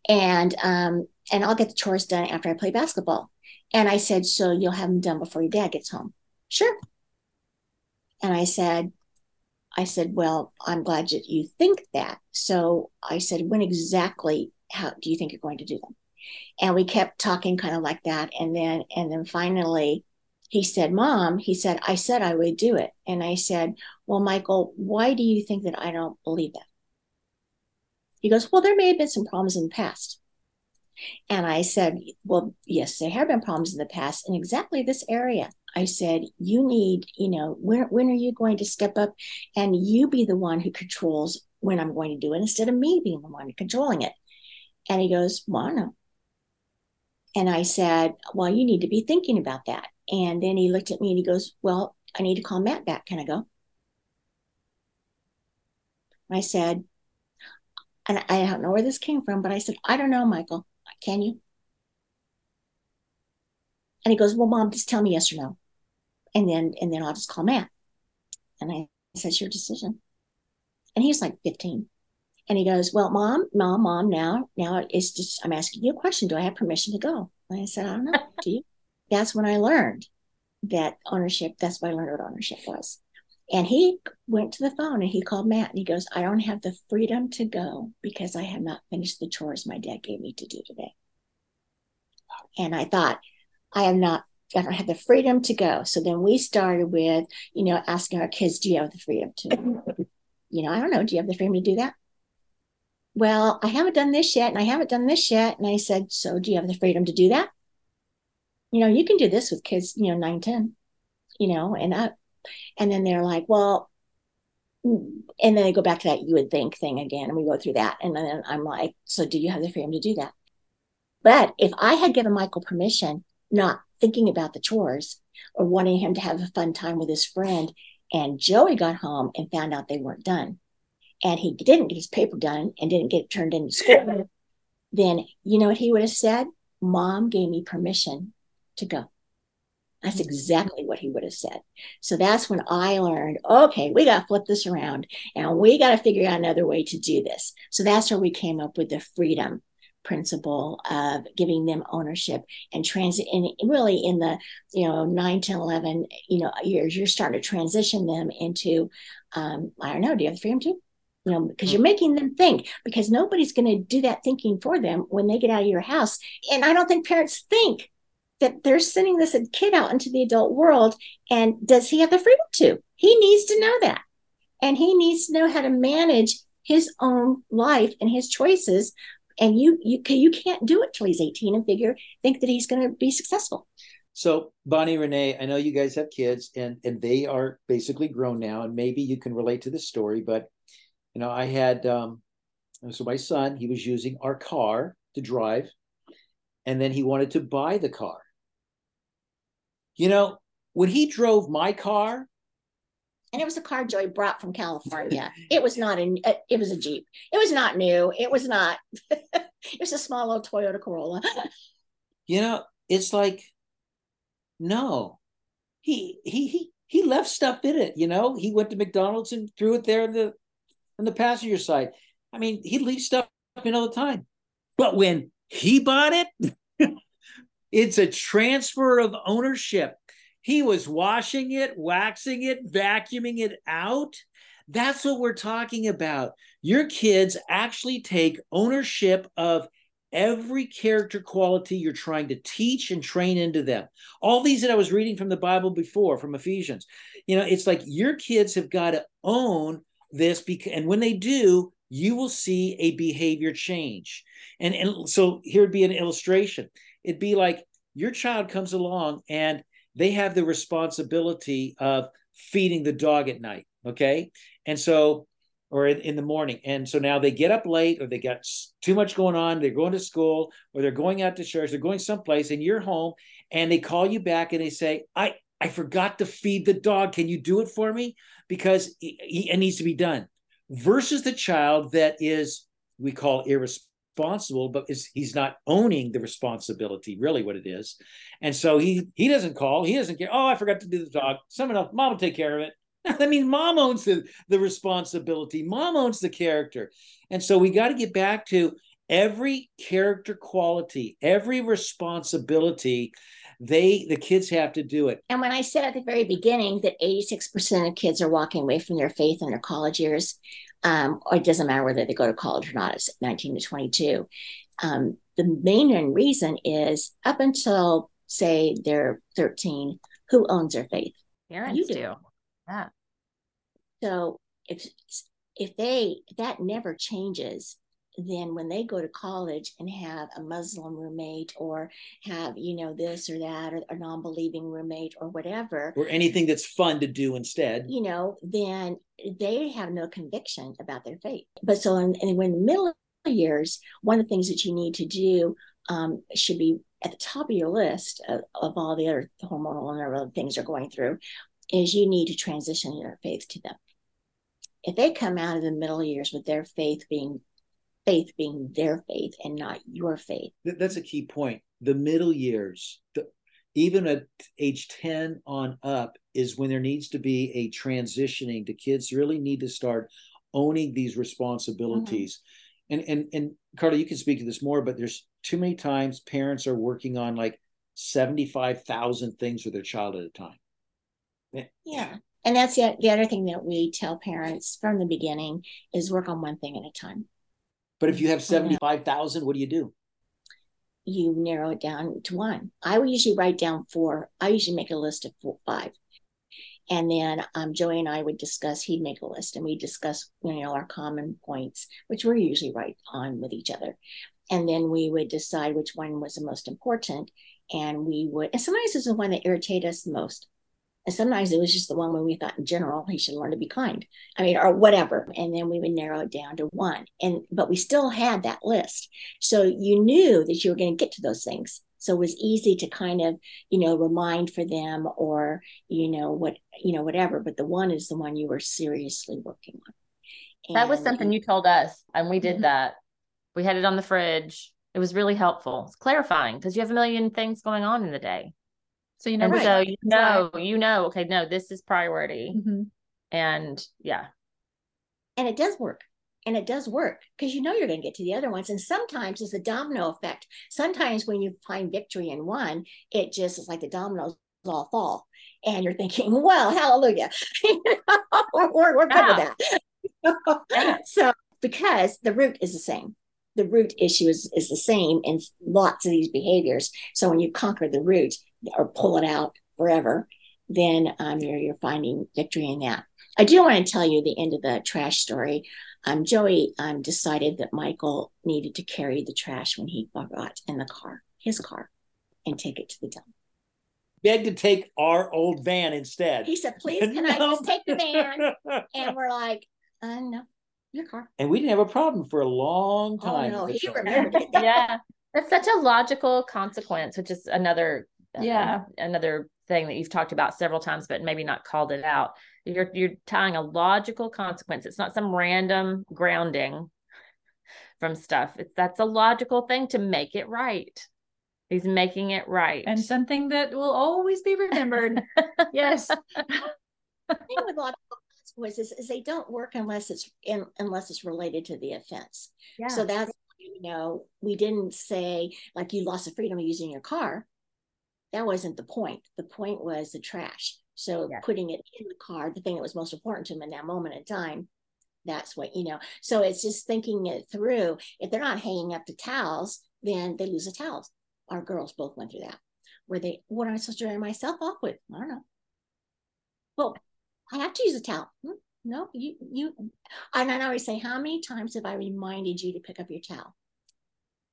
D: And, um, and I'll get the chores done after I play basketball. And I said, so you'll have them done before your dad gets home. Sure. And I said, I said, well, I'm glad that you think that. So I said, when exactly how do you think you're going to do them? And we kept talking kind of like that. And then, and then finally he said, mom, he said, I said I would do it. And I said, well, Michael, why do you think that I don't believe that? He goes, well, there may have been some problems in the past. And I said, well, yes, there have been problems in the past in exactly this area. I said, you need, you know, when, when are you going to step up and you be the one who controls when I'm going to do it instead of me being the one controlling it? And he goes, well, no. And I said, well, you need to be thinking about that. And then he looked at me and he goes, well, I need to call Matt back. Can I go? I said, and I don't know where this came from, but I said, I don't know, Michael. Can you? And he goes, Well, mom, just tell me yes or no. And then and then I'll just call Matt. And I said, Your decision. And he's like 15. And he goes, Well, mom, mom, mom, now, now it's just I'm asking you a question. Do I have permission to go? And I said, I don't know. Do you? That's when I learned that ownership, that's when I learned what ownership was. And he went to the phone and he called Matt and he goes, I don't have the freedom to go because I have not finished the chores my dad gave me to do today. And I thought, I am not, I don't have the freedom to go. So then we started with, you know, asking our kids, do you have the freedom to, you know, I don't know, do you have the freedom to do that? Well, I haven't done this yet and I haven't done this yet. And I said, so do you have the freedom to do that? You know, you can do this with kids, you know, nine, 10, you know, and up and then they're like, well, and then they go back to that you would think thing again. And we go through that. And then I'm like, so do you have the freedom to do that? But if I had given Michael permission, not thinking about the chores or wanting him to have a fun time with his friend, and Joey got home and found out they weren't done, and he didn't get his paper done and didn't get turned into school, *laughs* then you know what he would have said? Mom gave me permission to go. That's mm-hmm. exactly what he would have said. So that's when I learned, okay, we got to flip this around and we got to figure out another way to do this. So that's where we came up with the freedom principle of giving them ownership and transit and really in the you know 9 10 11 you know years you're starting to transition them into um i don't know do you have the freedom to you know because you're making them think because nobody's going to do that thinking for them when they get out of your house and i don't think parents think that they're sending this kid out into the adult world and does he have the freedom to? He needs to know that. And he needs to know how to manage his own life and his choices. And you you you can't do it till he's 18 and figure think that he's going to be successful.
C: So bonnie renee i know you guys have kids and and they are basically grown now and maybe you can relate to this story but you know i had um so my son he was using our car to drive and then he wanted to buy the car you know, when he drove my car,
D: and it was a car Joey brought from California. *laughs* it was not a. It was a Jeep. It was not new. It was not. *laughs* it was a small little Toyota Corolla.
C: you know, it's like, no, he he he he left stuff in it. You know, he went to McDonald's and threw it there in the on the passenger side. I mean, he'd leave stuff in all the time. But when he bought it, *laughs* it's a transfer of ownership. He was washing it, waxing it, vacuuming it out. That's what we're talking about. Your kids actually take ownership of every character quality you're trying to teach and train into them. All these that I was reading from the Bible before, from Ephesians, you know, it's like your kids have got to own this because, and when they do, you will see a behavior change. And, and so here would be an illustration it'd be like your child comes along and they have the responsibility of feeding the dog at night. Okay. And so or in, in the morning. And so now they get up late or they got too much going on. They're going to school or they're going out to church. They're going someplace and you're home and they call you back and they say, I, I forgot to feed the dog. Can you do it for me? Because it needs to be done. Versus the child that is, we call irresponsible, but is he's not owning the responsibility, really what it is. And so he he doesn't call, he doesn't care. Oh, I forgot to do the dog. Someone else, mom will take care of it. *laughs* I mean, mom owns the, the responsibility, mom owns the character. And so we got to get back to every character quality, every responsibility they the kids have to do it
D: and when i said at the very beginning that 86% of kids are walking away from their faith in their college years um, or it doesn't matter whether they go to college or not it's 19 to 22 um, the main reason is up until say they're 13 who owns their faith?
A: Parents you do. do. Yeah.
D: So if if they that never changes then when they go to college and have a Muslim roommate or have, you know, this or that or a non believing roommate or whatever,
C: or anything that's fun to do instead,
D: you know, then they have no conviction about their faith. But so, in, and when the middle years, one of the things that you need to do um, should be at the top of your list of, of all the other hormonal and other things you're going through is you need to transition your faith to them. If they come out of the middle years with their faith being faith being their faith and not your faith.
C: That's a key point. The middle years, the, even at age 10 on up, is when there needs to be a transitioning. The kids really need to start owning these responsibilities. Mm-hmm. And and and Carla, you can speak to this more, but there's too many times parents are working on like 75,000 things with their child at a time.
D: Yeah. And that's the, the other thing that we tell parents from the beginning is work on one thing at a time.
C: But if you have 75,000, what do you do?
D: You narrow it down to one. I would usually write down four. I usually make a list of four, five. And then um, Joey and I would discuss, he'd make a list and we discuss, you know, our common points, which we're usually right on with each other. And then we would decide which one was the most important. And we would, and sometimes it's the one that irritated us most. And sometimes it was just the one where we thought in general he should learn to be kind. I mean, or whatever. And then we would narrow it down to one. And but we still had that list. So you knew that you were going to get to those things. So it was easy to kind of, you know, remind for them or, you know, what, you know, whatever. But the one is the one you were seriously working on.
A: And, that was something you told us, and we did mm-hmm. that. We had it on the fridge. It was really helpful. It's clarifying because you have a million things going on in the day. So you know, and right. so you know, right. you know, okay, no, this is priority, mm-hmm. and yeah,
D: and it does work, and it does work because you know you're going to get to the other ones, and sometimes it's a domino effect. Sometimes when you find victory in one, it just is like the dominoes all fall, and you're thinking, *laughs* well, hallelujah, *laughs* we're, we're good wow. with that. *laughs* so because the root is the same the root issue is, is the same in lots of these behaviors. So when you conquer the root, or pull it out forever, then um, you're, you're finding victory in that. I do want to tell you the end of the trash story. Um, Joey um, decided that Michael needed to carry the trash when he got in the car, his car, and take it to the dump.
C: Begged to take our old van instead.
D: He said, "Please, can *laughs* no. I just take the van?" *laughs* and we're like, uh, "No, your car."
C: And we didn't have a problem for a long oh, time.
D: Oh no, he remembered. *laughs*
A: yeah, that's such a logical consequence, which is another
B: yeah.
A: Another thing that you've talked about several times but maybe not called it out you're you're tying a logical consequence. It's not some random grounding from stuff. It's that's a logical thing to make it right. He's making it right.
B: And something that will always be remembered. *laughs* Yes.
D: The *laughs* thing with logical consequences is they don't work unless it's in, unless it's related to the offense. Yeah. so that's you know we didn't say like you lost the freedom of using your car that wasn't the point. The point was the trash. So yeah. putting it in the car, the thing that was most important to him in that moment in time, that's what, you know. So it's just thinking it through. If they're not hanging up the towels, then they lose the towels. Our girls both went through that. Where they, what am I supposed to dry myself off with? I don't know. Well, I have to use a towel. Hmm, no, you, you, and I always say, how many times have I reminded you to pick up your towel?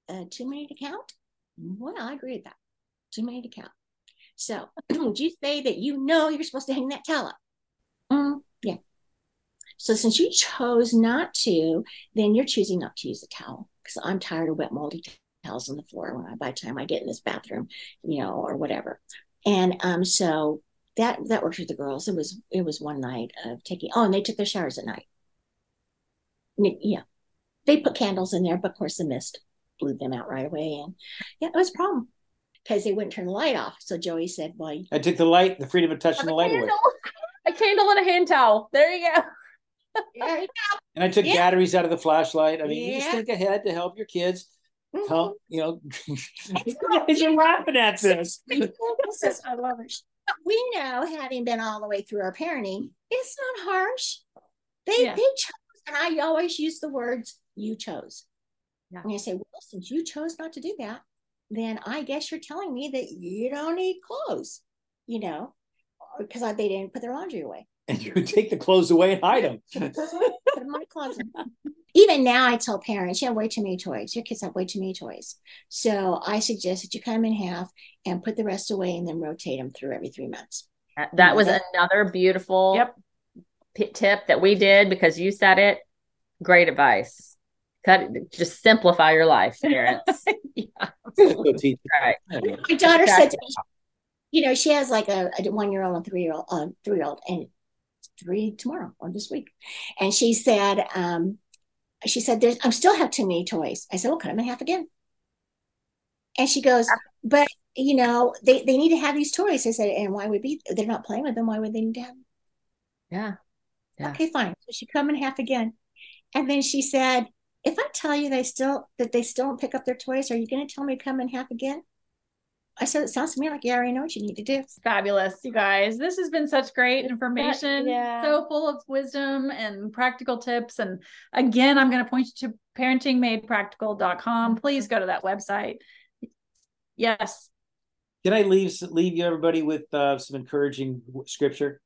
D: Uh, too many to count? Well, I agree with that too many to count. So *clears throat* would you say that you know you're supposed to hang that towel up? Mm, yeah. So since you chose not to, then you're choosing not to use the towel because I'm tired of wet, moldy towels on the floor when I by the time I get in this bathroom, you know, or whatever. And um, so that that worked with the girls. It was it was one night of taking. Oh, and they took their showers at night. Yeah, they put candles in there, but of course the mist blew them out right away, and yeah, it was a problem because they wouldn't turn the light off. So Joey said, "Well,
C: I took the light, the freedom of touching the light away." *laughs*
A: A candle and a hand towel. There you go.
C: Yeah. And I took yeah. batteries out of the flashlight. I mean, yeah. you just think ahead to help your kids. Mm-hmm. Help, you know, *laughs* you're laughing at this. *laughs*
D: I love it. We know, having been all the way through our parenting, it's not harsh. They yeah. they chose, and I always use the words "you chose." Yeah. And you say, "Well, since you chose not to do that, then I guess you're telling me that you don't need clothes." You know, uh, because they didn't put their laundry away.
C: And *laughs* you take the clothes away and hide them. *laughs*
D: put in my closet. Even now, I tell parents, you have way too many toys. Your kids have way too many toys. So I suggest that you cut them in half and put the rest away and then rotate them through every three months.
A: Uh, that was another beautiful yep. p- tip that we did because you said it. Great advice. Cut just simplify your life, parents. *laughs* yeah. *laughs*
D: Right. My daughter said to me, you know, she has like a, a one year old and three year old, uh, three year old, and three tomorrow or this week. And she said, um, she said, "There's, I still have too many toys." I said, "Well, cut them in half again." And she goes, "But you know, they they need to have these toys." I said, "And why would be? They're not playing with them. Why would they need to have them?"
A: Yeah.
D: yeah. Okay, fine. So she cut them in half again, and then she said, "If I tell you they still that they still don't pick up their toys, are you going to tell me to come in half again?" I said, it sounds to me like you already know what you need to do.
B: Fabulous, you guys. This has been such great information, yeah. so full of wisdom and practical tips. And again, I'm going to point you to parentingmadepractical.com. Please go to that website. Yes.
C: Can I leave leave you everybody with uh, some encouraging scripture?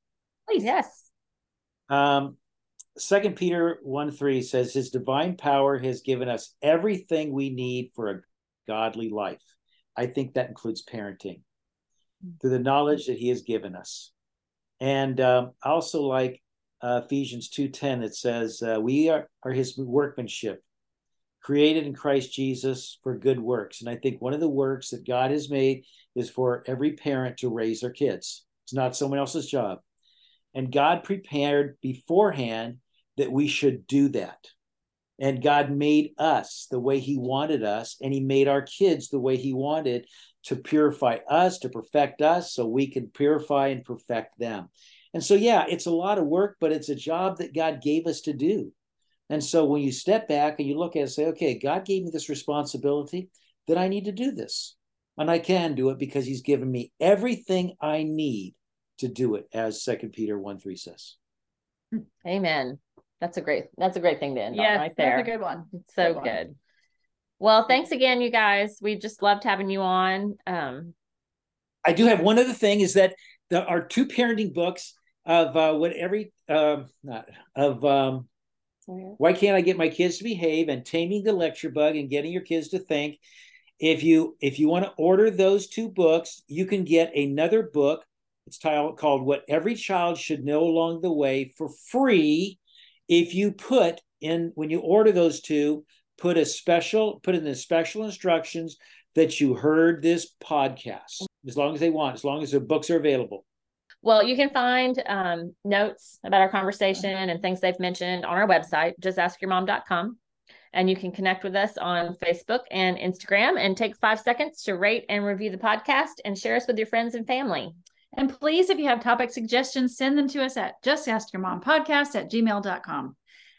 A: Please. Yes.
C: Um, Second Peter 1 3 says, His divine power has given us everything we need for a godly life. I think that includes parenting through the knowledge that he has given us. And um, also like uh, Ephesians 2.10, it says, uh, we are, are his workmanship, created in Christ Jesus for good works. And I think one of the works that God has made is for every parent to raise their kids. It's not someone else's job. And God prepared beforehand that we should do that. And God made us the way He wanted us, and He made our kids the way He wanted to purify us, to perfect us, so we can purify and perfect them. And so, yeah, it's a lot of work, but it's a job that God gave us to do. And so, when you step back and you look at it and say, okay, God gave me this responsibility, that I need to do this. And I can do it because He's given me everything I need to do it, as Second Peter 1 3 says. Hmm.
A: Amen. That's a great that's a great thing to end yes, on right there.
B: That's a good one.
A: It's so good, good. Well, thanks again, you guys. We just loved having you on. Um,
C: I do have one other thing is that there are two parenting books of uh, what every um, not of um, why can't I get my kids to behave and taming the lecture bug and getting your kids to think. If you if you want to order those two books, you can get another book. It's titled called "What Every Child Should Know Along the Way" for free if you put in when you order those two put a special put in the special instructions that you heard this podcast as long as they want as long as their books are available.
A: Well you can find um, notes about our conversation and things they've mentioned on our website justaskyourmom.com and you can connect with us on facebook and instagram and take five seconds to rate and review the podcast and share us with your friends and family
B: and please, if you have topic suggestions, send them to us at justaskyourmompodcast at gmail.com.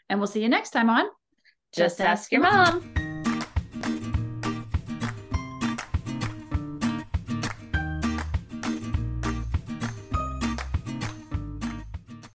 B: And we'll see you next time on
A: Just, Just Ask Your Mom.